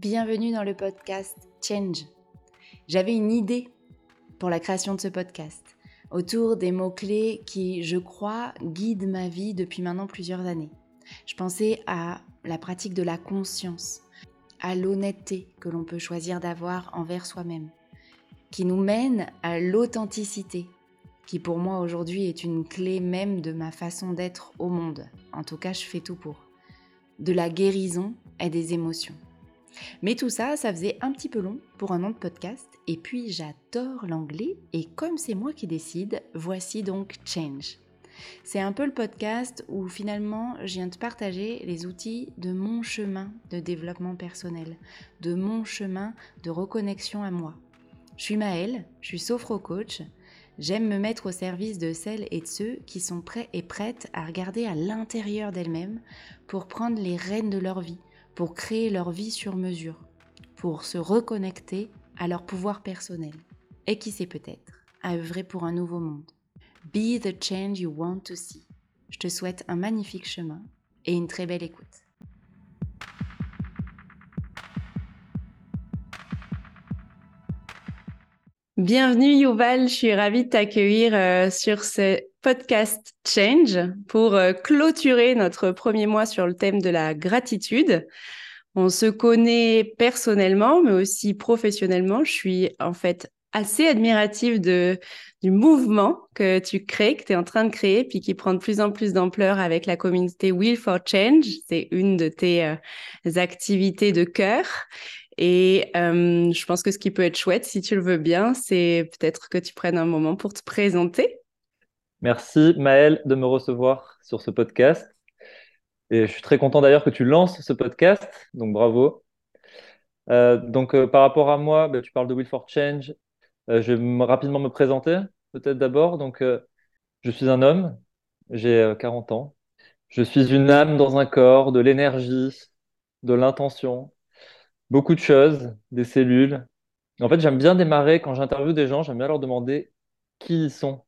Bienvenue dans le podcast Change. J'avais une idée pour la création de ce podcast autour des mots-clés qui, je crois, guident ma vie depuis maintenant plusieurs années. Je pensais à la pratique de la conscience, à l'honnêteté que l'on peut choisir d'avoir envers soi-même, qui nous mène à l'authenticité, qui pour moi aujourd'hui est une clé même de ma façon d'être au monde. En tout cas, je fais tout pour. De la guérison et des émotions. Mais tout ça, ça faisait un petit peu long pour un nom de podcast. Et puis j'adore l'anglais et comme c'est moi qui décide, voici donc Change. C'est un peu le podcast où finalement je viens de partager les outils de mon chemin de développement personnel, de mon chemin de reconnexion à moi. Je suis Maëlle, je suis sophro-coach J'aime me mettre au service de celles et de ceux qui sont prêts et prêtes à regarder à l'intérieur d'elles-mêmes pour prendre les rênes de leur vie, pour créer leur vie sur mesure, pour se reconnecter à leur pouvoir personnel. Et qui sait peut-être, à œuvrer pour un nouveau monde. Be the change you want to see. Je te souhaite un magnifique chemin et une très belle écoute. Bienvenue Yuval, je suis ravie de t'accueillir euh, sur ce podcast Change pour euh, clôturer notre premier mois sur le thème de la gratitude. On se connaît personnellement, mais aussi professionnellement. Je suis en fait assez admirative du mouvement que tu crées, que tu es en train de créer, puis qui prend de plus en plus d'ampleur avec la communauté Will for Change. C'est une de tes euh, activités de cœur. Et euh, je pense que ce qui peut être chouette, si tu le veux bien, c'est peut-être que tu prennes un moment pour te présenter. Merci Maëlle de me recevoir sur ce podcast. Et je suis très content d'ailleurs que tu lances ce podcast, donc bravo. Euh, donc euh, par rapport à moi, bah, tu parles de Will for Change. je vais rapidement me présenter, peut-être d'abord. Donc je suis un homme, j'ai 40 ans. Je suis une âme dans un corps, de l'énergie, de l'intention beaucoup de choses, des cellules. En fait, j'aime bien démarrer quand j'interviewe des gens, j'aime bien leur demander qui ils sont.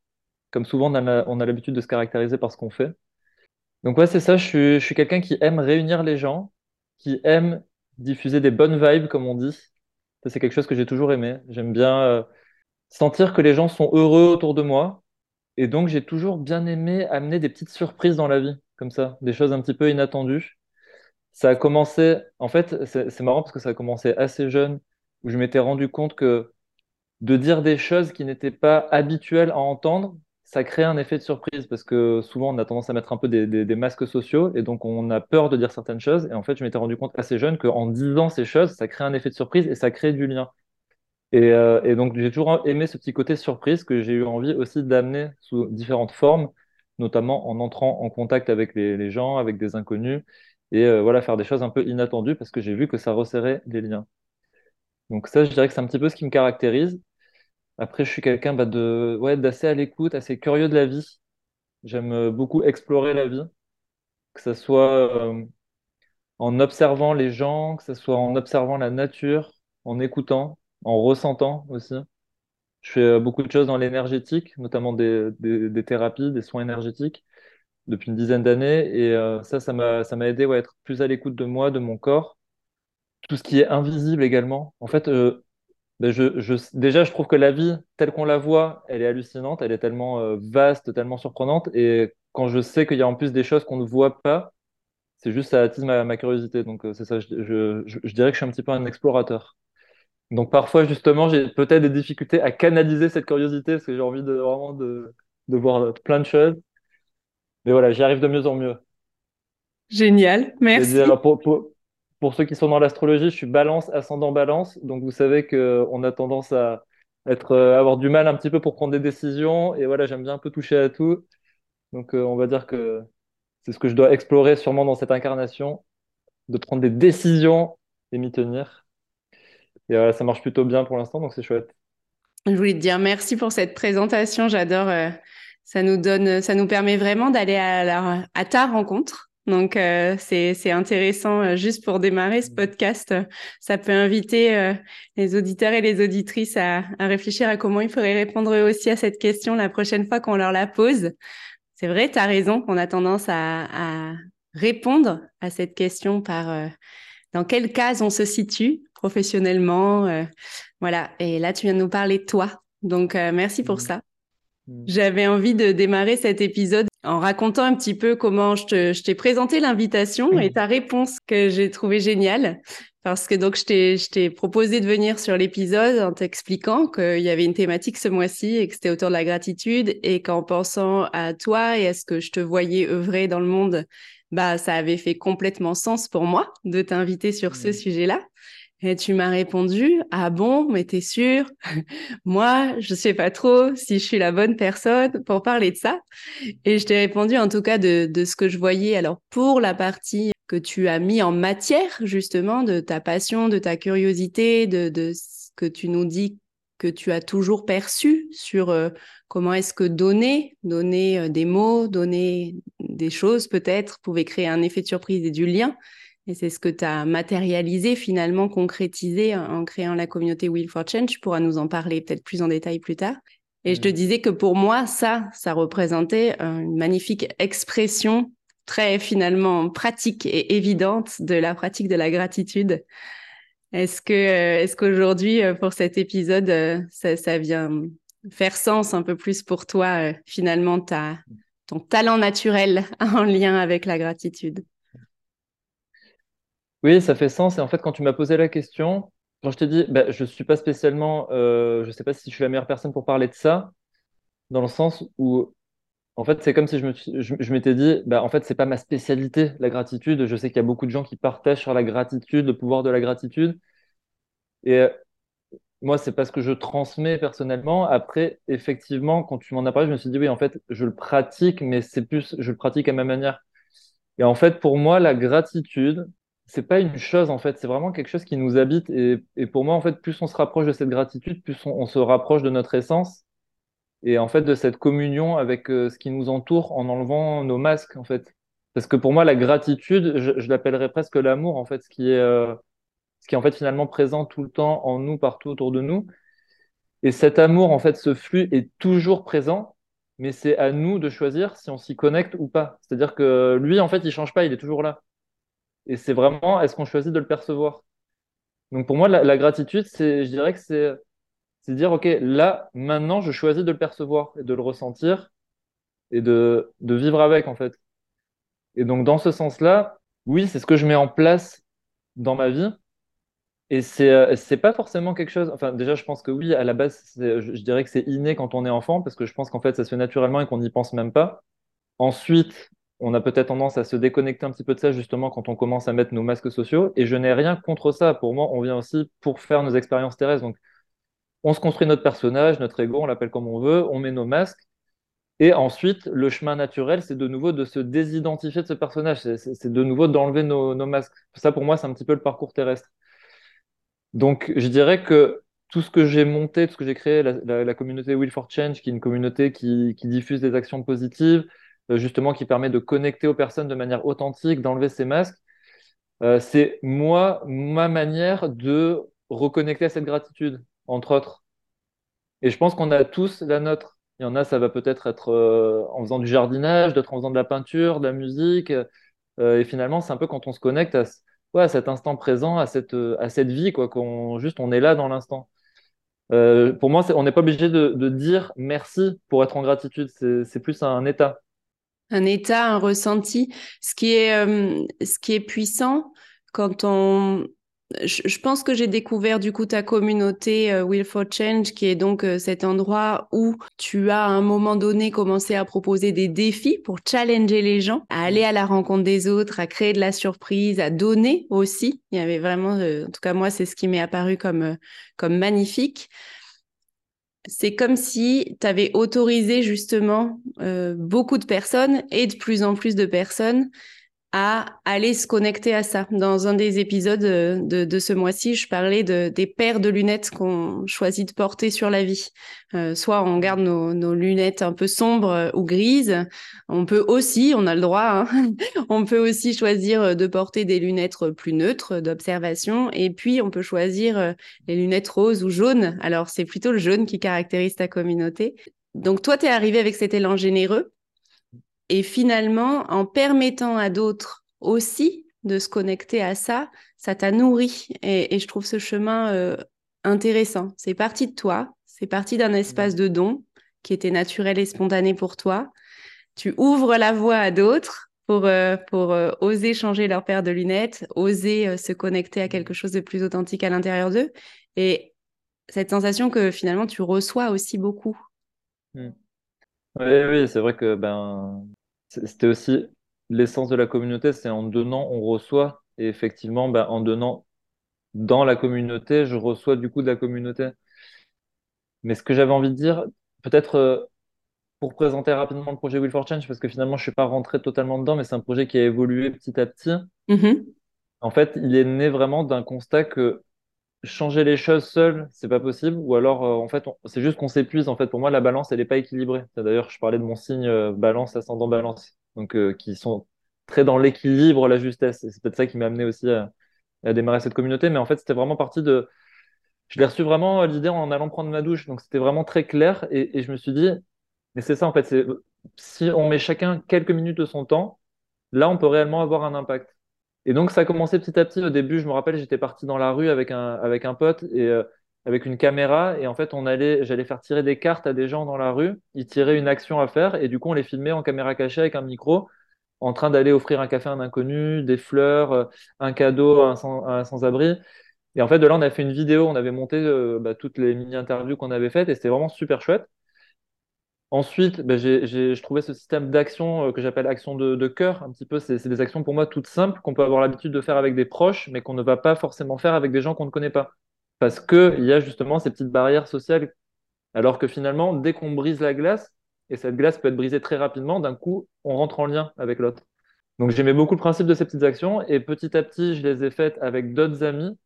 Comme souvent, on a l'habitude de se caractériser par ce qu'on fait. Donc ouais, c'est ça, je suis, quelqu'un qui aime réunir les gens, qui aime diffuser des bonnes vibes, comme on dit. C'est quelque chose que j'ai toujours aimé. J'aime bien euh, sentir que les gens sont heureux autour de moi. Et donc, j'ai toujours bien aimé amener des petites surprises dans la vie, comme ça, des choses un petit peu inattendues. Ça a commencé, en fait, c'est marrant parce que ça a commencé assez jeune, où je m'étais rendu compte que de dire des choses qui n'étaient pas habituelles à entendre, ça crée un effet de surprise parce que souvent on a tendance à mettre un peu des, masques sociaux et donc on a peur de dire certaines choses. Et en fait, je m'étais rendu compte assez jeune qu'en disant ces choses, ça crée un effet de surprise et ça crée du lien. Et, euh, donc j'ai toujours aimé ce petit côté surprise que j'ai eu envie aussi d'amener sous différentes formes, notamment en entrant en contact avec les gens, avec des inconnus et euh, voilà, faire des choses un peu inattendues parce que j'ai vu que ça resserrait les liens. Donc ça, je dirais que c'est un petit peu ce qui me caractérise. Après, je suis quelqu'un bah, de, ouais, d'assez à l'écoute, assez curieux de la vie. J'aime euh, beaucoup explorer la vie, que ce soit euh, en observant les gens, que ce soit en observant la nature, en écoutant, en ressentant aussi. Je fais beaucoup de choses dans l'énergétique, notamment des, thérapies, des soins énergétiques depuis une dizaine d'années. Et euh, ça, ça m'a, aidé à être plus à l'écoute de moi, de mon corps. Tout ce qui est invisible également. En fait, euh, ben je, je, déjà, je trouve que la vie, telle qu'on la voit, elle est hallucinante, elle est tellement euh, vaste, tellement surprenante. Et quand je sais qu'il y a en plus des choses qu'on ne voit pas, c'est juste ça attise ma, ma curiosité. Donc, c'est ça, je, dirais que je suis un petit peu un explorateur. Donc, parfois, justement, j'ai peut-être des difficultés à canaliser cette curiosité parce que j'ai envie de vraiment de, de voir plein de choses. Mais voilà, j'y arrive de mieux en mieux. Génial, merci. Alors pour, pour, ceux qui sont dans l'astrologie, je suis balance, ascendant balance. Donc vous savez qu'on a tendance à être, euh, avoir du mal un petit peu pour prendre des décisions. Et voilà, j'aime bien un peu toucher à tout. Donc euh, on va dire que c'est ce que je dois explorer sûrement dans cette incarnation, de prendre des décisions et m'y tenir. Et voilà, ça marche plutôt bien pour l'instant, donc c'est chouette. Je voulais te dire merci pour cette présentation. J'adore euh, ça nous donne, ça nous permet vraiment d'aller à, à ta rencontre. Donc euh, c'est intéressant euh, juste pour démarrer ce podcast. ça peut inviter euh, les auditeurs et les auditrices à, à, réfléchir à comment il faudrait répondre aussi à cette question la prochaine fois qu'on leur la pose. C'est vrai, tu as raison qu'on a tendance à, à, répondre à cette question par dans quelle case on se situe professionnellement. Euh, voilà. Et là, tu viens de nous parler de toi. Donc, euh, merci pour mmh. ça. Mmh. J'avais envie de démarrer cet épisode en racontant un petit peu comment je t'ai présenté l'invitation et ta réponse que j'ai trouvé géniale. Parce que donc, je t'ai proposé de venir sur l'épisode en t'expliquant qu'il y avait une thématique ce mois-ci et que c'était autour de la gratitude et qu'en pensant à toi et à ce que je te voyais œuvrer dans le monde, bah, ça avait fait complètement sens pour moi de t'inviter sur ce sujet-là. Et tu m'as répondu, ah bon, mais t'es sûr Moi, je sais pas trop si je suis la bonne personne pour parler de ça. Et je t'ai répondu en tout cas de, de ce que je voyais. Alors pour la partie que tu as mis en matière justement de ta passion, de ta curiosité, de, de ce que tu nous dis que tu as toujours perçu sur euh, comment est-ce que donner, donner euh, des mots, donner des choses peut-être pouvait créer un effet de surprise et du lien. Et c'est ce que tu as matérialisé, finalement concrétisé en créant la communauté Will for Change. Tu pourras nous en parler peut-être plus en détail plus tard. Et je te disais que pour moi, ça, ça représentait une magnifique expression très finalement pratique et évidente de la pratique de la gratitude. Est-ce que, euh, est-ce qu'aujourd'hui, euh, pour cet épisode, euh, ça, ça, vient faire sens un peu plus pour toi, finalement, ta, ton talent naturel en lien avec la gratitude? Oui, ça fait sens. Et en fait, quand tu m'as posé la question, quand je t'ai dit, bah, je ne suis pas spécialement, euh, je ne sais pas si je suis la meilleure personne pour parler de ça, dans le sens où, en fait, c'est comme si je, je, m'étais dit, bah, en fait, c'est pas ma spécialité, la gratitude. Je sais qu'il y a beaucoup de gens qui partagent sur la gratitude, le pouvoir de la gratitude. Et euh, moi, c'est parce que je transmets personnellement. Après, effectivement, quand tu m'en as parlé, je me suis dit, oui, en fait, je le pratique, mais c'est plus, je le pratique à ma manière. Et en fait, pour moi, la gratitude, c'est pas une chose en fait, c'est vraiment quelque chose qui nous habite. Et, pour moi, en fait, plus on se rapproche de cette gratitude, plus on, se rapproche de notre essence et en fait de cette communion avec euh, ce qui nous entoure en enlevant nos masques en fait. Parce que pour moi, la gratitude, je, l'appellerais presque l'amour en fait, ce qui est euh, ce qui en fait finalement présent tout le temps en nous, partout autour de nous. Et cet amour, en fait, ce flux est toujours présent, mais c'est à nous de choisir si on s'y connecte ou pas. C'est-à-dire que lui, en fait, il change pas, il est toujours là. Et c'est vraiment, est-ce qu'on choisit de le percevoir? Donc pour moi, la, gratitude, c'est, je dirais que c'est, c'est dire, OK, là, maintenant, je choisis de le percevoir et de le ressentir et de, de vivre avec, en fait. Et donc, dans ce sens-là, oui, c'est ce que je mets en place dans ma vie. Et c'est, euh, c'est pas forcément quelque chose. Enfin, déjà, je pense que oui, à la base, je, je dirais que c'est inné quand on est enfant, parce que je pense qu'en fait, ça se fait naturellement et qu'on n'y pense même pas. Ensuite, on a peut-être tendance à se déconnecter un petit peu de ça justement quand on commence à mettre nos masques sociaux. Et je n'ai rien contre ça. Pour moi, on vient aussi pour faire nos expériences terrestres. Donc, on se construit notre personnage, notre ego, on l'appelle comme on veut, on met nos masques. Et ensuite, le chemin naturel, c'est de nouveau de se désidentifier de ce personnage. C'est de nouveau d'enlever nos, masques. Ça, pour moi, c'est un petit peu le parcours terrestre. Donc, je dirais que tout ce que j'ai monté, tout ce que j'ai créé, la, communauté Will for Change, qui est une communauté qui diffuse des actions positives, justement qui permet de connecter aux personnes de manière authentique, d'enlever ces masques. Euh, c'est moi, ma manière de reconnecter à cette gratitude, entre autres. Et je pense qu'on a tous la nôtre. Il y en a, ça va peut-être être, euh, en faisant du jardinage, d'autres en faisant de la peinture, de la musique. et finalement, c'est un peu quand on se connecte à, à cet instant présent, à cette, à cette vie, quoi, qu'on juste on est là dans l'instant. pour moi, on n'est pas obligé de, dire merci pour être en gratitude. C'est plus un état un état, un ressenti. Ce qui est, euh, ce qui est puissant quand on... Je, pense que j'ai découvert du coup ta communauté euh, Will for Change, qui est donc euh, cet endroit où tu as à un moment donné commencé à proposer des défis pour challenger les gens, à aller à la rencontre des autres, à créer de la surprise, à donner aussi. Il y avait vraiment, en tout cas moi, c'est ce qui m'est apparu comme, comme magnifique c'est comme si tu avais autorisé justement euh, beaucoup de personnes et de plus en plus de personnes à aller se connecter à ça. Dans un des épisodes euh, de, ce mois-ci, je parlais de, des paires de lunettes qu'on choisit de porter sur la vie. Euh, soit on garde nos, lunettes un peu sombres euh, ou grises. On peut aussi, on a le droit, hein, on peut aussi choisir de porter des lunettes plus neutres d'observation. Et puis, on peut choisir les lunettes roses ou jaunes. Alors, c'est plutôt le jaune qui caractérise ta communauté. Donc, toi, tu es arrivé avec cet élan généreux et finalement, en permettant à d'autres aussi de se connecter à ça, ça t'a nourri et, je trouve ce chemin euh, intéressant. C'est parti de toi, c'est parti d'un espace de don qui était naturel et spontané pour toi. Tu ouvres la voie à d'autres pour, euh, pour euh, oser changer leur paire de lunettes, oser se connecter à quelque chose de plus authentique à l'intérieur d'eux. Et cette sensation que finalement tu reçois aussi beaucoup. Hmm. Oui, oui, c'est vrai que ben, c'était aussi l'essence de la communauté, c'est en donnant, on reçoit. Et effectivement, ben, en donnant dans la communauté, je reçois du coup de la communauté. Mais ce que j'avais envie de dire, peut-être euh, pour présenter rapidement le projet Will for Change, parce que finalement, je ne suis pas rentré totalement dedans, mais c'est un projet qui a évolué petit à petit. Mm-hmm. En fait, il est né vraiment d'un constat que changer les choses seul, c'est pas possible, ou alors euh, en fait, c'est juste qu'on s'épuise. En fait, pour moi, la balance, elle n'est pas équilibrée. D'ailleurs, je parlais de mon signe euh, balance, ascendant balance, donc euh, qui sont très dans l'équilibre, la justesse. C'est peut-être ça qui m'a amené aussi à, démarrer cette communauté. Mais en fait, c'était vraiment parti de. Je l'ai reçu vraiment l'idée en allant prendre ma douche, donc c'était vraiment très clair. Et, je me suis dit, mais c'est ça en fait, si on met chacun quelques minutes de son temps, là, on peut réellement avoir un impact. Et donc, ça a commencé petit à petit. Au début, je me rappelle, j'étais parti dans la rue avec un, avec un pote et euh, avec une caméra. Et en fait, on allait, j'allais faire tirer des cartes à des gens dans la rue. Ils tiraient une action à faire. Et du coup, on les filmait en caméra cachée avec un micro, en train d'aller offrir un café à un inconnu, des fleurs, euh, un cadeau à un sans-abri. et en fait, de là, on a fait une vidéo. On avait monté euh, bah, toutes les mini-interviews qu'on avait faites. Et c'était vraiment super chouette. Ensuite, ben, j'ai, je trouvais ce système d'action euh, que j'appelle action de, cœur. Un petit peu, c'est des actions pour moi toutes simples qu'on peut avoir l'habitude de faire avec des proches, mais qu'on ne va pas forcément faire avec des gens qu'on ne connaît pas. Parce qu'il y a justement ces petites barrières sociales. Alors que finalement, dès qu'on brise la glace, et cette glace peut être brisée très rapidement, d'un coup, on rentre en lien avec l'autre. Donc j'aimais beaucoup le principe de ces petites actions, et petit à petit, je les ai faites avec d'autres amis.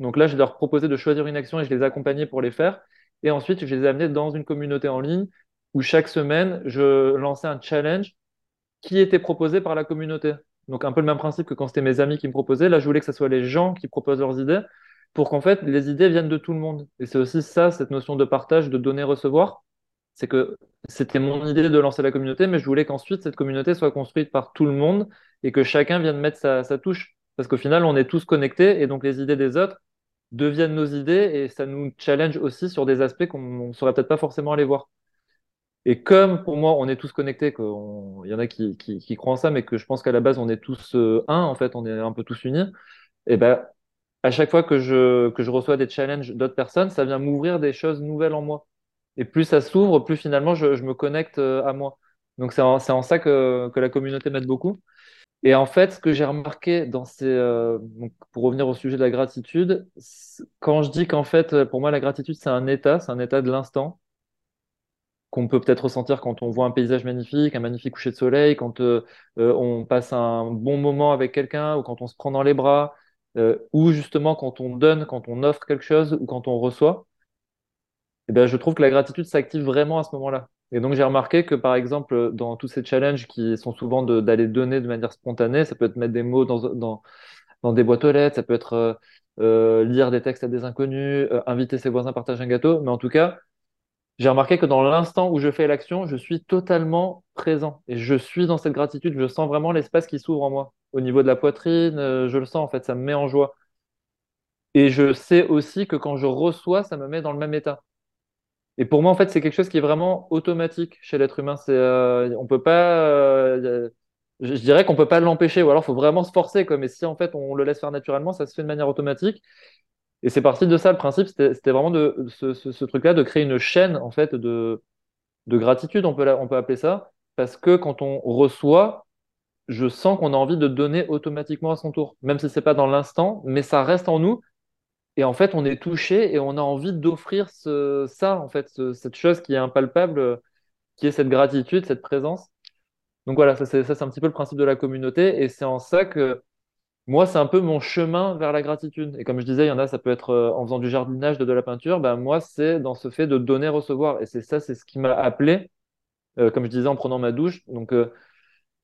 Donc là, je leur proposais de choisir une action et je les accompagnais pour les faire. Et ensuite, je les ai amenés dans une communauté en ligne où chaque semaine, je lançais un challenge qui était proposé par la communauté. Donc un peu le même principe que quand c'était mes amis qui me proposaient. Là, je voulais que ce soit les gens qui proposent leurs idées pour qu'en fait, les idées viennent de tout le monde. Et c'est aussi ça, cette notion de partage, de donner-recevoir. C'est que c'était mon idée de lancer la communauté, mais je voulais qu'ensuite, cette communauté soit construite par tout le monde et que chacun vienne mettre sa, touche. Parce qu'au final, on est tous connectés et donc les idées des autres deviennent nos idées et ça nous challenge aussi sur des aspects qu'on ne saurait peut-être pas forcément aller voir. Et comme pour moi, on est tous connectés, il y en a qui, croient en ça, mais que je pense qu'à la base, on est tous euh, un, en fait, on est un peu tous unis, et ben, à chaque fois que je, que je reçois des challenges d'autres personnes, ça vient m'ouvrir des choses nouvelles en moi. Et plus ça s'ouvre, plus finalement, je, me connecte euh, à moi. Donc, c'est en, ça que, la communauté m'aide beaucoup. Et en fait, ce que j'ai remarqué dans ces. Euh, pour revenir au sujet de la gratitude, quand je dis qu'en fait, pour moi, la gratitude, c'est un état, c'est un état de l'instant qu'on peut peut-être ressentir quand on voit un paysage magnifique, un magnifique coucher de soleil, quand euh, euh, on passe un bon moment avec quelqu'un, ou quand on se prend dans les bras, euh, ou justement quand on donne, quand on offre quelque chose, ou quand on reçoit. Eh bien, je trouve que la gratitude s'active vraiment à ce moment-là. Et donc j'ai remarqué que par exemple dans tous ces challenges qui sont souvent d'aller donner de manière spontanée, ça peut être mettre des mots dans, dans, dans des boîtes aux lettres, ça peut être lire des textes à des inconnus, inviter ses voisins à partager un gâteau, mais en tout cas, j'ai remarqué que dans l'instant où je fais l'action, je suis totalement présent et je suis dans cette gratitude. Je sens vraiment l'espace qui s'ouvre en moi. Au niveau de la poitrine, euh, je le sens en fait, ça me met en joie. Et je sais aussi que quand je reçois, ça me met dans le même état. Et pour moi, en fait, c'est quelque chose qui est vraiment automatique chez l'être humain. Euh, on peut pas, euh, je, dirais qu'on peut pas l'empêcher, ou alors il faut vraiment se forcer. Comme, mais si en fait on le laisse faire naturellement, ça se fait de manière automatique. Et c'est parti de ça, le principe, c'était vraiment de ce, truc-là, de créer une chaîne en fait de, de gratitude, on peut, on peut appeler ça, parce que quand on reçoit, je sens qu'on a envie de donner automatiquement à son tour, même si c'est pas dans l'instant, mais ça reste en nous. Et en fait, on est touché et on a envie d'offrir ça, en fait, cette chose qui est impalpable, qui est cette gratitude, cette présence. Donc voilà, ça c'est un petit peu le principe de la communauté, et c'est en ça que moi, c'est un peu mon chemin vers la gratitude. Et comme je disais, il y en a, ça peut être euh, en faisant du jardinage, de, de la peinture. Ben, moi, c'est dans ce fait de donner, recevoir. Et c'est ça, c'est ce qui m'a appelé, euh, comme je disais, en prenant ma douche. Donc, euh,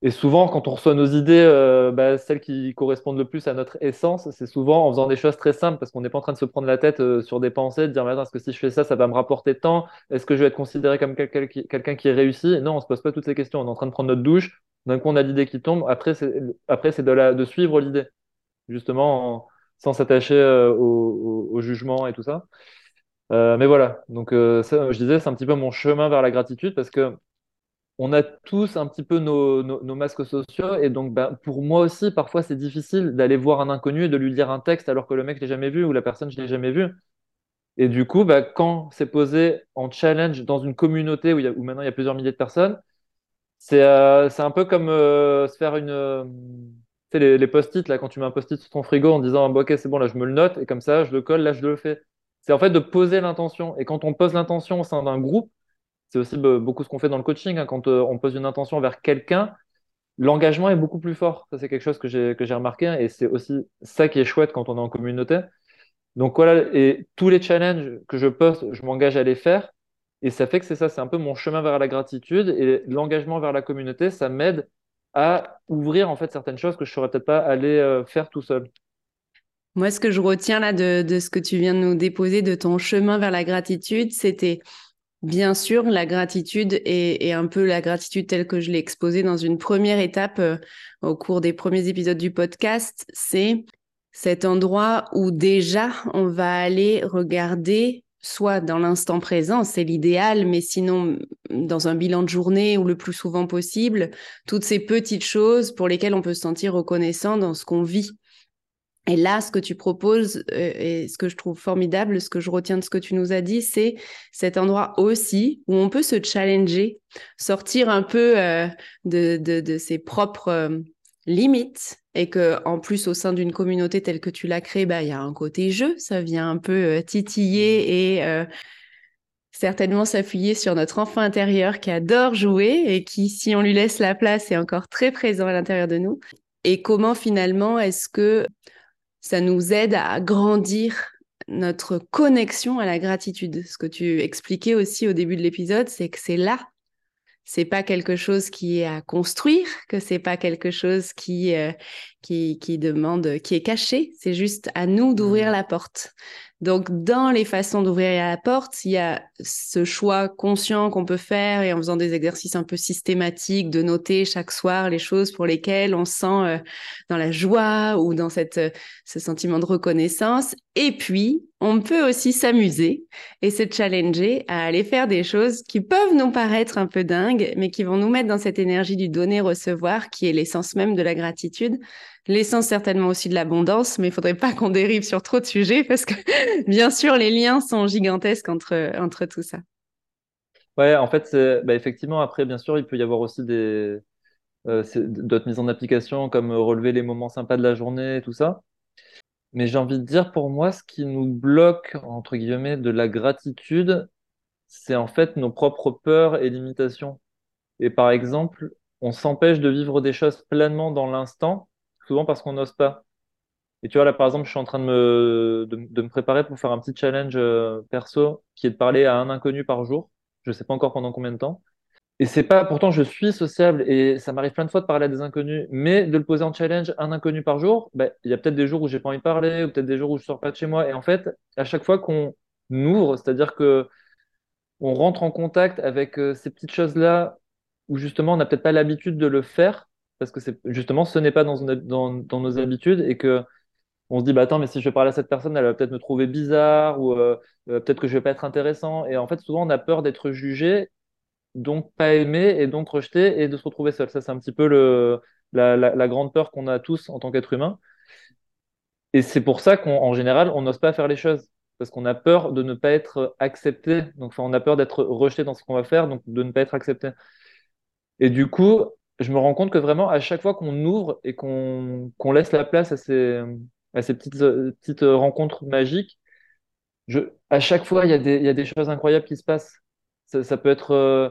et souvent, quand on reçoit nos idées, ben, celles qui correspondent le plus à notre essence, c'est souvent en faisant des choses très simples, parce qu'on n'est pas en train de se prendre la tête sur des pensées, de dire, est-ce que si je fais ça, ça va me rapporter tant? Est-ce que je vais être considéré comme quelqu'un qui, quelqu'un qui est réussi Non, on ne se pose pas toutes ces questions. On est en train de prendre notre douche, d'un coup, on a l'idée qui tombe. Après, c'est, de, suivre l'idée. Justement, sans s'attacher au, jugement et tout ça. mais voilà, donc ça, je disais, c'est un petit peu mon chemin vers la gratitude parce que on a tous un petit peu nos, masques sociaux. Et donc, bah, pour moi aussi, parfois, c'est difficile d'aller voir un inconnu et de lui dire un texte alors que le mec, je l'ai jamais vu ou la personne, je l'ai jamais vu. Et du coup, bah, quand c'est posé en challenge dans une communauté où, où maintenant il y a plusieurs milliers de personnes, c'est euh, un peu comme euh, se faire une. Euh, tu les post-it, là, quand tu mets un post-it sur ton frigo en disant bah, Ok, c'est bon, là, je me le note, et comme ça, je le colle, là, je le fais. C'est en fait de poser l'intention. Et quand on pose l'intention au sein d'un groupe, c'est aussi beaucoup ce qu'on fait dans le coaching. Hein. quand on pose une intention vers quelqu'un, l'engagement est beaucoup plus fort. Ça, c'est quelque chose que j'ai remarqué. Hein, et c'est aussi ça qui est chouette quand on est en communauté. Donc voilà, et tous les challenges que je poste, je m'engage à les faire. Et ça fait que c'est ça, c'est un peu mon chemin vers la gratitude. Et l'engagement vers la communauté, ça m'aide à ouvrir en fait certaines choses que je ne saurais peut-être pas aller euh, faire tout seul. Moi, ce que je retiens là de, de, ce que tu viens de nous déposer, de ton chemin vers la gratitude, c'était Bien sûr, la gratitude est, un peu la gratitude telle que je l'ai exposée dans une première étape euh, au cours des premiers épisodes du podcast, c'est cet endroit où déjà on va aller regarder soit dans l'instant présent, c'est l'idéal, mais sinon dans un bilan de journée ou le plus souvent possible, toutes ces petites choses pour lesquelles on peut se sentir reconnaissant dans ce qu'on vit. Et là, ce que tu proposes euh, et ce que je trouve formidable, ce que je retiens de ce que tu nous as dit, c'est cet endroit aussi où on peut se challenger, sortir un peu euh, de, de, ses propres euh, limites et que en plus au sein d'une communauté telle que tu l'as créée, bah il y a un côté jeu, ça vient un peu titiller et certainement s'appuyer sur notre enfant intérieur qui adore jouer et qui, si on lui laisse la place, est encore très présent à l'intérieur de nous. Et comment finalement est-ce que ça nous aide à grandir notre connexion à la gratitude. Ce que tu expliquais aussi au début de l'épisode, c'est que c'est là. C'est pas quelque chose qui est à construire, que c'est pas quelque chose qui, euh, qui, qui demande, qui est caché. C'est juste à nous d'ouvrir mmh. la porte. Donc, dans les façons d'ouvrir la porte, il y a ce choix conscient qu'on peut faire et en faisant des exercices un peu systématiques de noter chaque soir les choses pour lesquelles on sent euh, dans la joie ou dans cette, euh, ce sentiment de reconnaissance. Et puis, on peut aussi s'amuser et se challenger à aller faire des choses qui peuvent nous paraître un peu dingues, mais qui vont nous mettre dans cette énergie du donner-recevoir qui est l'essence même de la gratitude l'essence certainement aussi de l'abondance, mais il faudrait pas qu'on dérive sur trop de sujets parce que bien sûr les liens sont gigantesques entre, entre tout ça. Ouais, en fait, bah, effectivement, après, bien sûr, il peut y avoir aussi des euh, d'autres mises en application comme relever les moments sympas de la journée, tout ça. Mais j'ai envie de dire, pour moi, ce qui nous bloque, entre guillemets, de la gratitude, c'est en fait nos propres peurs et limitations. Et par exemple, on s'empêche de vivre des choses pleinement dans l'instant souvent parce qu'on n'ose pas. Et tu vois, là, par exemple, je suis en train de me, de, me préparer pour faire un petit challenge euh, perso qui est de parler à un inconnu par jour. Je ne sais pas encore pendant combien de temps. Et c'est pas, pourtant, je suis sociable et ça m'arrive plein de fois de parler à des inconnus, mais de le poser en challenge, un inconnu par jour, bah, il y a peut-être des jours où j'ai pas envie de parler, ou peut-être des jours où je sors pas de chez moi. Et en fait, à chaque fois qu'on ouvre, c'est-à-dire que on rentre en contact avec euh, ces petites choses-là, où justement on n'a peut-être pas l'habitude de le faire, parce que justement ce n'est pas dans, nos habitudes et que on se dit bah attends mais si je vais parler à cette personne elle va peut-être me trouver bizarre ou euh, euh, peut-être que je vais pas être intéressant. Et en fait souvent on a peur d'être jugé donc pas aimé et donc rejeté et de se retrouver seul. Ça c'est un petit peu le, la, grande peur qu'on a tous en tant qu'être humain. Et c'est pour ça qu'en général on n'ose pas faire les choses parce qu'on a peur de ne pas être accepté. Donc on a peur d'être rejeté dans ce qu'on va faire donc de ne pas être accepté. Et du coup je me rends compte que vraiment, à chaque fois qu'on ouvre et qu'on laisse la place à ces, à ces petites, petites rencontres magiques, à chaque fois, il y, a des, y a des choses incroyables qui se passent. Ça, peut être euh,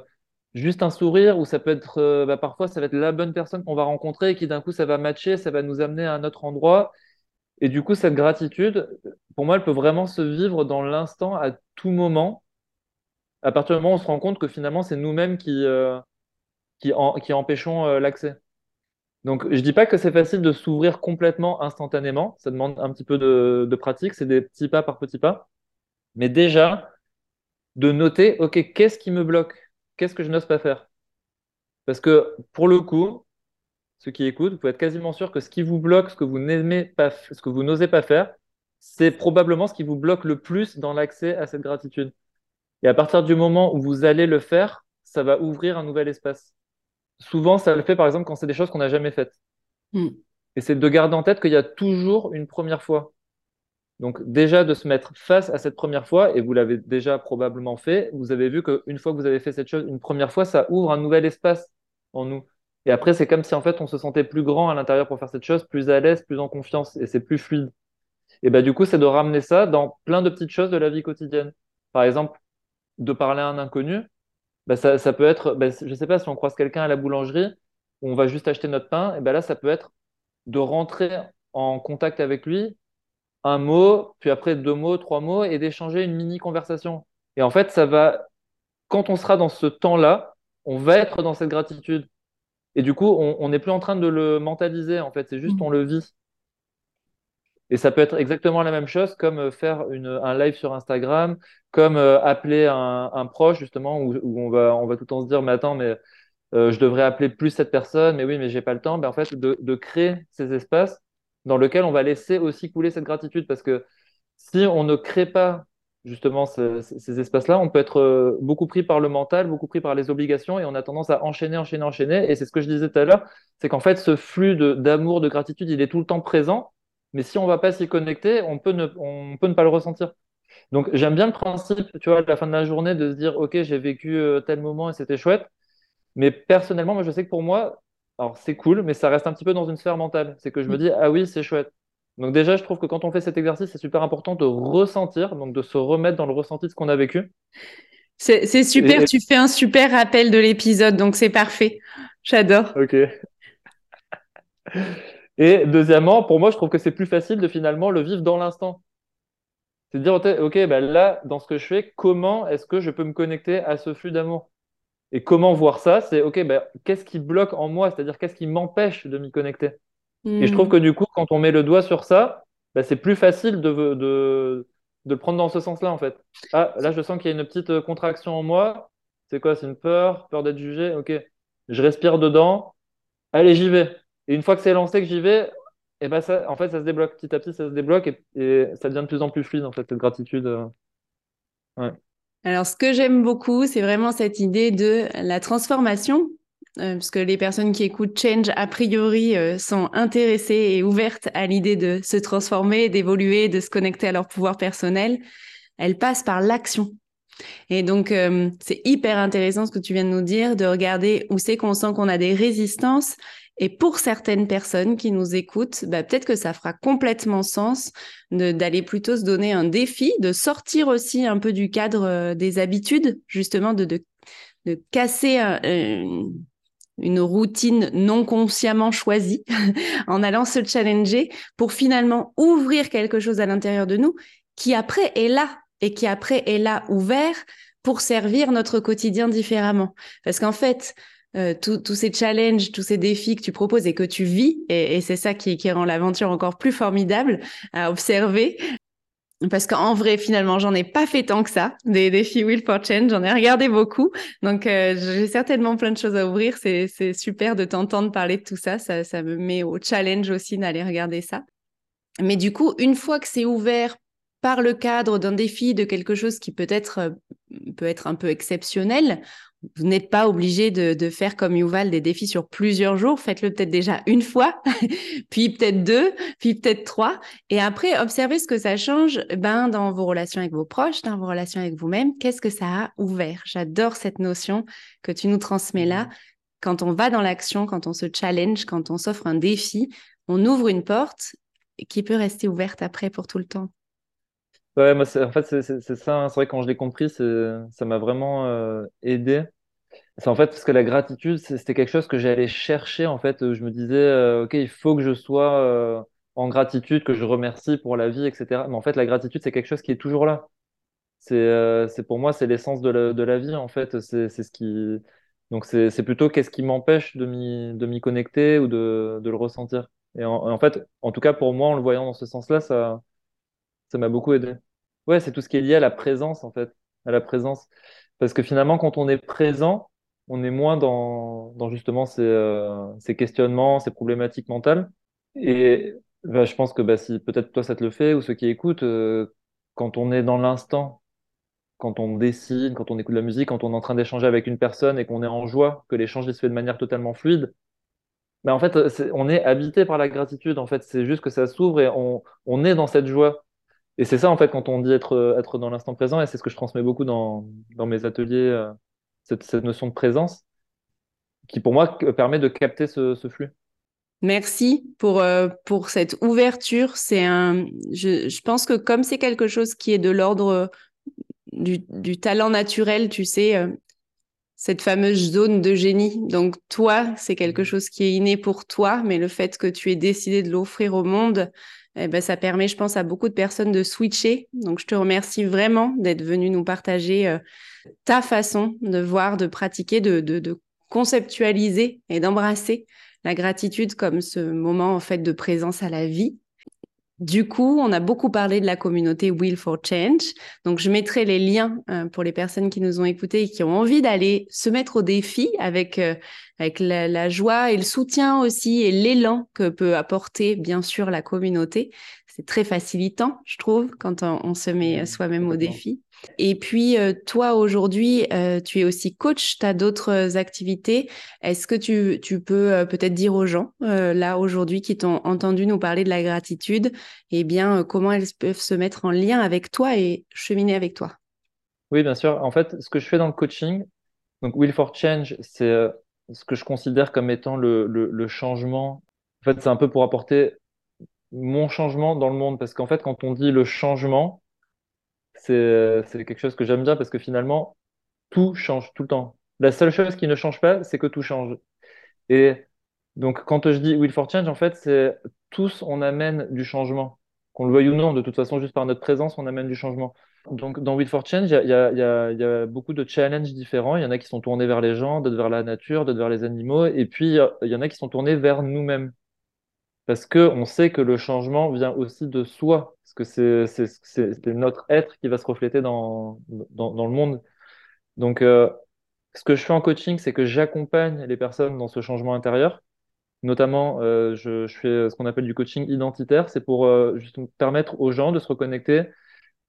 juste un sourire ou ça peut être, euh, bah, parfois, ça va être la bonne personne qu'on va rencontrer et qui d'un coup, ça va matcher, ça va nous amener à un autre endroit. Et du coup, cette gratitude, pour moi, elle peut vraiment se vivre dans l'instant, à tout moment. À partir du moment où on se rend compte que finalement, c'est nous-mêmes qui, euh, qui, empêchons euh, l'accès. Donc, je dis pas que c'est facile de s'ouvrir complètement instantanément. Ça demande un petit peu de, pratique. C'est des petits pas par petits pas. Mais déjà, de noter, OK, qu'est-ce qui me bloque? Qu'est-ce que je n'ose pas faire? Parce que pour le coup, ceux qui écoutent, vous pouvez être quasiment sûr que ce qui vous bloque, ce que vous n'aimez pas, ce que vous n'osez pas faire, c'est probablement ce qui vous bloque le plus dans l'accès à cette gratitude. Et à partir du moment où vous allez le faire, ça va ouvrir un nouvel espace. Souvent, ça le fait par exemple quand c'est des choses qu'on n'a jamais faites. Hmm. Et c'est de garder en tête qu'il y a toujours une première fois. Donc déjà de se mettre face à cette première fois, et vous l'avez déjà probablement fait, vous avez vu qu'une fois que vous avez fait cette chose une première fois, ça ouvre un nouvel espace en nous. Et après, c'est comme si en fait on se sentait plus grand à l'intérieur pour faire cette chose, plus à l'aise, plus en confiance, et c'est plus fluide. Et bah du coup, c'est de ramener ça dans plein de petites choses de la vie quotidienne. Par exemple, de parler à un inconnu, bah ça, ça peut être, bah, je sais pas, si on croise quelqu'un à la boulangerie, on va juste acheter notre pain, et ben là, ça peut être de rentrer en contact avec lui un mot, puis après deux mots, trois mots, et d'échanger une mini conversation. Et en fait, ça va, quand on sera dans ce temps-là, on va être dans cette gratitude. Et du coup, on n'est plus en train de le mentaliser, en fait, c'est juste mmh. on le vit. Et ça peut être exactement la même chose comme euh, faire un live sur Instagram, comme euh, appeler un, proche, justement, où, on, va, on va tout le temps se dire, mais attends, mais euh, je devrais appeler plus cette personne, mais oui, mais j'ai pas le temps. Ben, en fait, de, créer ces espaces dans lequel on va laisser aussi couler cette gratitude. Parce que si on ne crée pas justement ces espaces-là, on peut être beaucoup pris par le mental, beaucoup pris par les obligations et on a tendance à enchaîner, enchaîner, enchaîner. Et c'est ce que je disais tout à l'heure, c'est qu'en fait, ce flux d'amour, de, gratitude, il est tout le temps présent. Mais si on ne va pas s'y connecter, on peut, ne, on peut ne pas le ressentir. Donc j'aime bien le principe, tu vois, à la fin de la journée, de se dire, OK, j'ai vécu euh, tel moment et c'était chouette. Mais personnellement, moi, je sais que pour moi, alors c'est cool, mais ça reste un petit peu dans une sphère mentale. C'est que je me dis, ah oui, c'est chouette. Donc déjà, je trouve que quand on fait cet exercice, c'est super important de ressentir, donc de se remettre dans le ressenti de ce qu'on a vécu. C'est super, tu fais un super rappel de l'épisode, donc c'est parfait. J'adore. Ok. Et deuxièmement, pour moi, je trouve que c'est plus facile de finalement le vivre dans l'instant. C'est de dire, ok, ben là, dans ce que je fais, comment est-ce que je peux me connecter à ce flux d'amour? Et comment voir ça? C'est, OK, ben, qu'est-ce qui bloque en moi? C'est-à-dire, qu'est-ce qui m'empêche de m'y connecter? Et je trouve hmm. que du coup, quand on met le doigt sur ça, ben, c'est plus facile de, de, de, le prendre dans ce sens-là, en fait. Ah, là, je sens qu'il y a une petite euh, contraction en moi. C'est quoi? C'est une peur? Peur d'être jugé? OK. Je respire dedans. Allez, j'y vais. Et une fois que c'est lancé, que j'y vais, et ben ça, en fait, ça se débloque petit à petit, ça se débloque et, ça devient de plus en plus fluide, en cette gratitude. Euh. Alors, ce que j'aime beaucoup, c'est vraiment cette idée de la transformation, euh, parce que les personnes qui écoutent Change, a priori, euh, sont intéressées et ouvertes à l'idée de se transformer, d'évoluer, de se connecter à leur pouvoir personnel. Elles passent par l'action. Et donc, euh, c'est hyper intéressant ce que tu viens de nous dire, de regarder où c'est qu'on sent qu'on a des résistances et pour certaines personnes qui nous écoutent, bah, peut-être que ça fera complètement sens d'aller plutôt se donner un défi, de sortir aussi un peu du cadre euh, des habitudes, justement de, casser une routine non consciemment choisie en allant se challenger pour finalement ouvrir quelque chose à l'intérieur de nous qui après est là et qui après est là ouvert pour servir notre quotidien différemment. Parce qu'en fait, euh, tous ces challenges, tous ces défis que tu proposes et que tu vis, et, c'est ça qui, rend l'aventure encore plus formidable à observer. Parce qu'en vrai, finalement, j'en ai pas fait tant que ça, des défis Will for Change, j'en ai regardé beaucoup. Donc, euh, j'ai certainement plein de choses à ouvrir. C'est super de t'entendre parler de tout ça. ça. Ça me met au challenge aussi d'aller regarder ça. Mais du coup, une fois que c'est ouvert par le cadre d'un défi, de quelque chose qui peut-être euh, peut être un peu exceptionnel, vous n'êtes pas obligé de, faire comme Yuval des défis sur plusieurs jours. Faites-le peut-être déjà une fois, puis peut-être deux, puis peut-être trois. Et après, observez ce que ça change ben, dans vos relations avec vos proches, dans vos relations avec vous-même. Qu'est-ce que ça a ouvert? J'adore cette notion que tu nous transmets là. Quand on va dans l'action, quand on se challenge, quand on s'offre un défi, on ouvre une porte qui peut rester ouverte après pour tout le temps. Ouais, moi, en fait, c'est ça. Hein. C'est vrai, quand je l'ai compris, ça m'a vraiment euh, aidé. C'est en fait parce que la gratitude, c'était quelque chose que j'allais chercher. En fait, je me disais, euh, OK, il faut que je sois euh, en gratitude, que je remercie pour la vie, etc. Mais en fait, la gratitude, c'est quelque chose qui est toujours là. C'est pour moi, c'est l'essence de la, de la vie, en fait. C'est ce qui. Donc, c'est plutôt qu'est-ce qui m'empêche de m'y connecter ou de, de le ressentir. Et en fait, en tout cas, pour moi, en le voyant dans ce sens-là, ça ça m'a beaucoup aidé. Ouais, c'est tout ce qui est lié à la présence, en fait, à la présence. Parce que finalement, quand on est présent, on est moins dans, dans justement ces, euh, ces questionnements, ces problématiques mentales. Et bah, Je pense que bah, si peut-être toi ça te le fait ou ceux qui écoutent, euh, quand on est dans l'instant, quand on dessine, quand on écoute de la musique, quand on est en train d'échanger avec une personne et qu'on est en joie, que l'échange se fait de manière totalement fluide, mais en fait, on est habité par la gratitude. En fait, c'est juste que ça s'ouvre et on, on, est dans cette joie. Et c'est ça, en fait, quand on dit être, être dans l'instant présent, et c'est ce que je transmets beaucoup dans, dans mes ateliers, euh, cette, cette, notion de présence, qui pour moi permet de capter ce, ce flux. Merci pour, euh, pour cette ouverture. C'est un, je, je, pense que comme c'est quelque chose qui est de l'ordre du, du, talent naturel, tu sais, euh, cette fameuse zone de génie. Donc toi, c'est quelque chose qui est inné pour toi, mais le fait que tu aies décidé de l'offrir au monde, eh ben, ça permet, je pense, à beaucoup de personnes de switcher. Donc je te remercie vraiment d'être venu nous partager euh, ta façon de voir, de pratiquer, de, conceptualiser et d'embrasser la gratitude comme ce moment en fait de présence à la vie. Du coup, on a beaucoup parlé de la communauté Will for Change. Donc, je mettrai les liens euh, pour les personnes qui nous ont écoutés et qui ont envie d'aller se mettre au défi avec, euh, avec la, la, joie et le soutien aussi et l'élan que peut apporter, bien sûr, la communauté. C'est très facilitant, je trouve, quand on, on se met soi-même au défi. Et puis, euh, toi, aujourd'hui, euh, tu es aussi coach, tu as d'autres activités. Est-ce que tu, tu peux euh, peut-être dire aux gens, là, aujourd'hui, qui t'ont entendu nous parler de la gratitude, eh bien, comment elles peuvent se mettre en lien avec toi et cheminer avec toi? Oui, bien sûr. En fait, ce que je fais dans le coaching, donc Will for Change, c'est ce que je considère comme étant le, le, le changement. En fait, c'est un peu pour apporter mon changement dans le monde. Parce qu'en fait, quand on dit le changement, c'est quelque chose que j'aime bien parce que finalement, tout change tout le temps. La seule chose qui ne change pas, c'est que tout change. Et donc, quand je dis Will for Change, en fait, c'est tous, on amène du changement. Qu'on le veuille ou non, de toute façon, juste par notre présence, on amène du changement. Donc, dans Will for Change, il y a, y, y a, beaucoup de challenges différents. Il y en a qui sont tournés vers les gens, d'autres vers la nature, d'autres vers les animaux. Et puis, il y en a qui sont tournés vers nous-mêmes parce qu'on sait que le changement vient aussi de soi, parce que c'est notre être qui va se refléter dans, le monde. Donc, euh, ce que je fais en coaching, c'est que j'accompagne les personnes dans ce changement intérieur. Notamment, euh, je, fais ce qu'on appelle du coaching identitaire. C'est pour euh, juste permettre aux gens de se reconnecter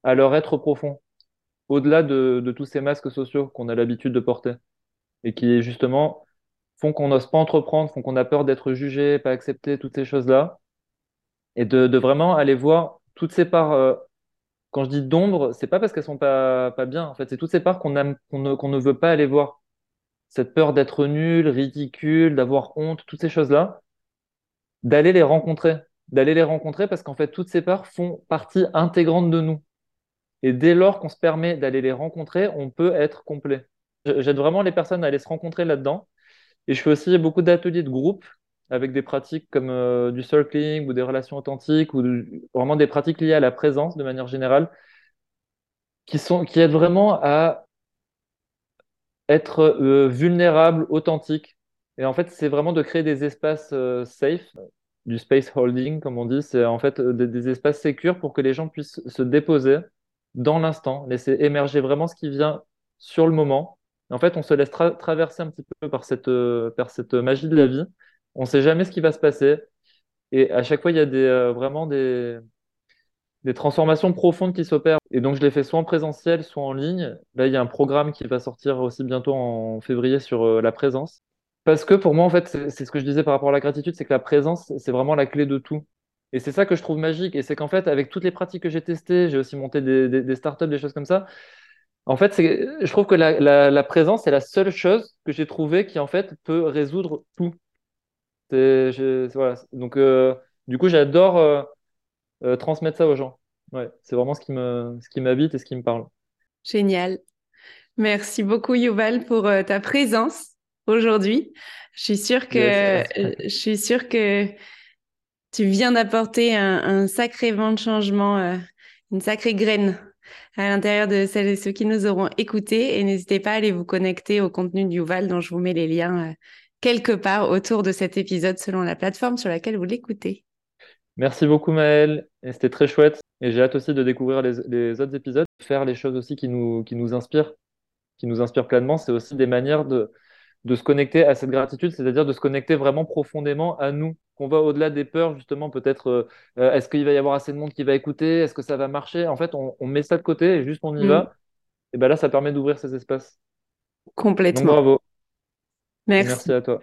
à leur être profond, au-delà de, de tous ces masques sociaux qu'on a l'habitude de porter et qui justement font qu'on n'ose pas entreprendre, font qu'on a peur d'être jugé, pas accepté, toutes ces choses-là. Et de, vraiment aller voir toutes ces parts. Euh, quand je dis d'ombre, c'est pas parce qu'elles sont pas, pas bien. En fait, c'est toutes ces parts qu'on qu'on ne, qu'on ne veut pas aller voir. Cette peur d'être nul, ridicule, d'avoir honte, toutes ces choses-là, d'aller les rencontrer. D'aller les rencontrer parce qu'en fait, toutes ces parts font partie intégrante de nous. Et dès lors qu'on se permet d'aller les rencontrer, on peut être complet. J'aide vraiment les personnes à aller se rencontrer là-dedans et je fais aussi beaucoup d'ateliers de groupe avec des pratiques comme euh, du circling ou des relations authentiques ou vraiment des pratiques liées à la présence de manière générale qui, sont, qui aident vraiment à être euh, vulnérable, authentique. Et en fait, c'est vraiment de créer des espaces euh, safe, du space holding, comme on dit. C'est en fait des, des espaces sécurs pour que les gens puissent se déposer dans l'instant, laisser émerger vraiment ce qui vient sur le moment en fait, on se laisse traverser un petit peu par cette, euh, par cette magie de la vie. On ne sait jamais ce qui va se passer. Et à chaque fois, il y a des, euh, vraiment des, des transformations profondes qui s'opèrent. Et donc, je les fais soit en présentiel, soit en ligne. Là, il y a un programme qui va sortir aussi bientôt en février sur euh, la présence. Parce que pour moi, en fait, c'est ce que je disais par rapport à la gratitude, c'est que la présence, c'est vraiment la clé de tout. Et c'est ça que je trouve magique. Et c'est qu'en fait, avec toutes les pratiques que j'ai testées, j'ai aussi monté des, des startups, des choses comme ça. En fait, je trouve que la, la, présence est la seule chose que j'ai trouvée qui en fait peut résoudre tout. voilà. Donc, euh, du coup, j'adore euh, euh, transmettre ça aux gens. Ouais, c'est vraiment ce qui me, ce qui m'habite et ce qui me parle. Génial. Merci beaucoup, Yuval, pour ta présence aujourd'hui. Je suis sûre que, je suis sûre que tu viens d'apporter un, un, sacré vent de changement, une sacrée graine à l'intérieur de celles et ceux qui nous auront écoutés. Et n'hésitez pas à aller vous connecter au contenu de Yuval dont je vous mets les liens euh, quelque part autour de cet épisode selon la plateforme sur laquelle vous l'écoutez. Merci beaucoup Maëlle, c'était très chouette. Et j'ai hâte aussi de découvrir les, autres épisodes, faire les choses aussi qui nous inspirent, qui nous inspirent pleinement. C'est aussi des manières de, de se connecter à cette gratitude, c'est-à-dire de se connecter vraiment profondément à nous, qu'on va au-delà des peurs, justement, peut-être, euh, euh, est-ce qu'il va y avoir assez de monde qui va écouter, est-ce que ça va marcher? En fait, on, met ça de côté et juste on y va. Mm. Et ben là, ça permet d'ouvrir ces espaces. Complètement. Donc, bravo. Merci. Merci à toi.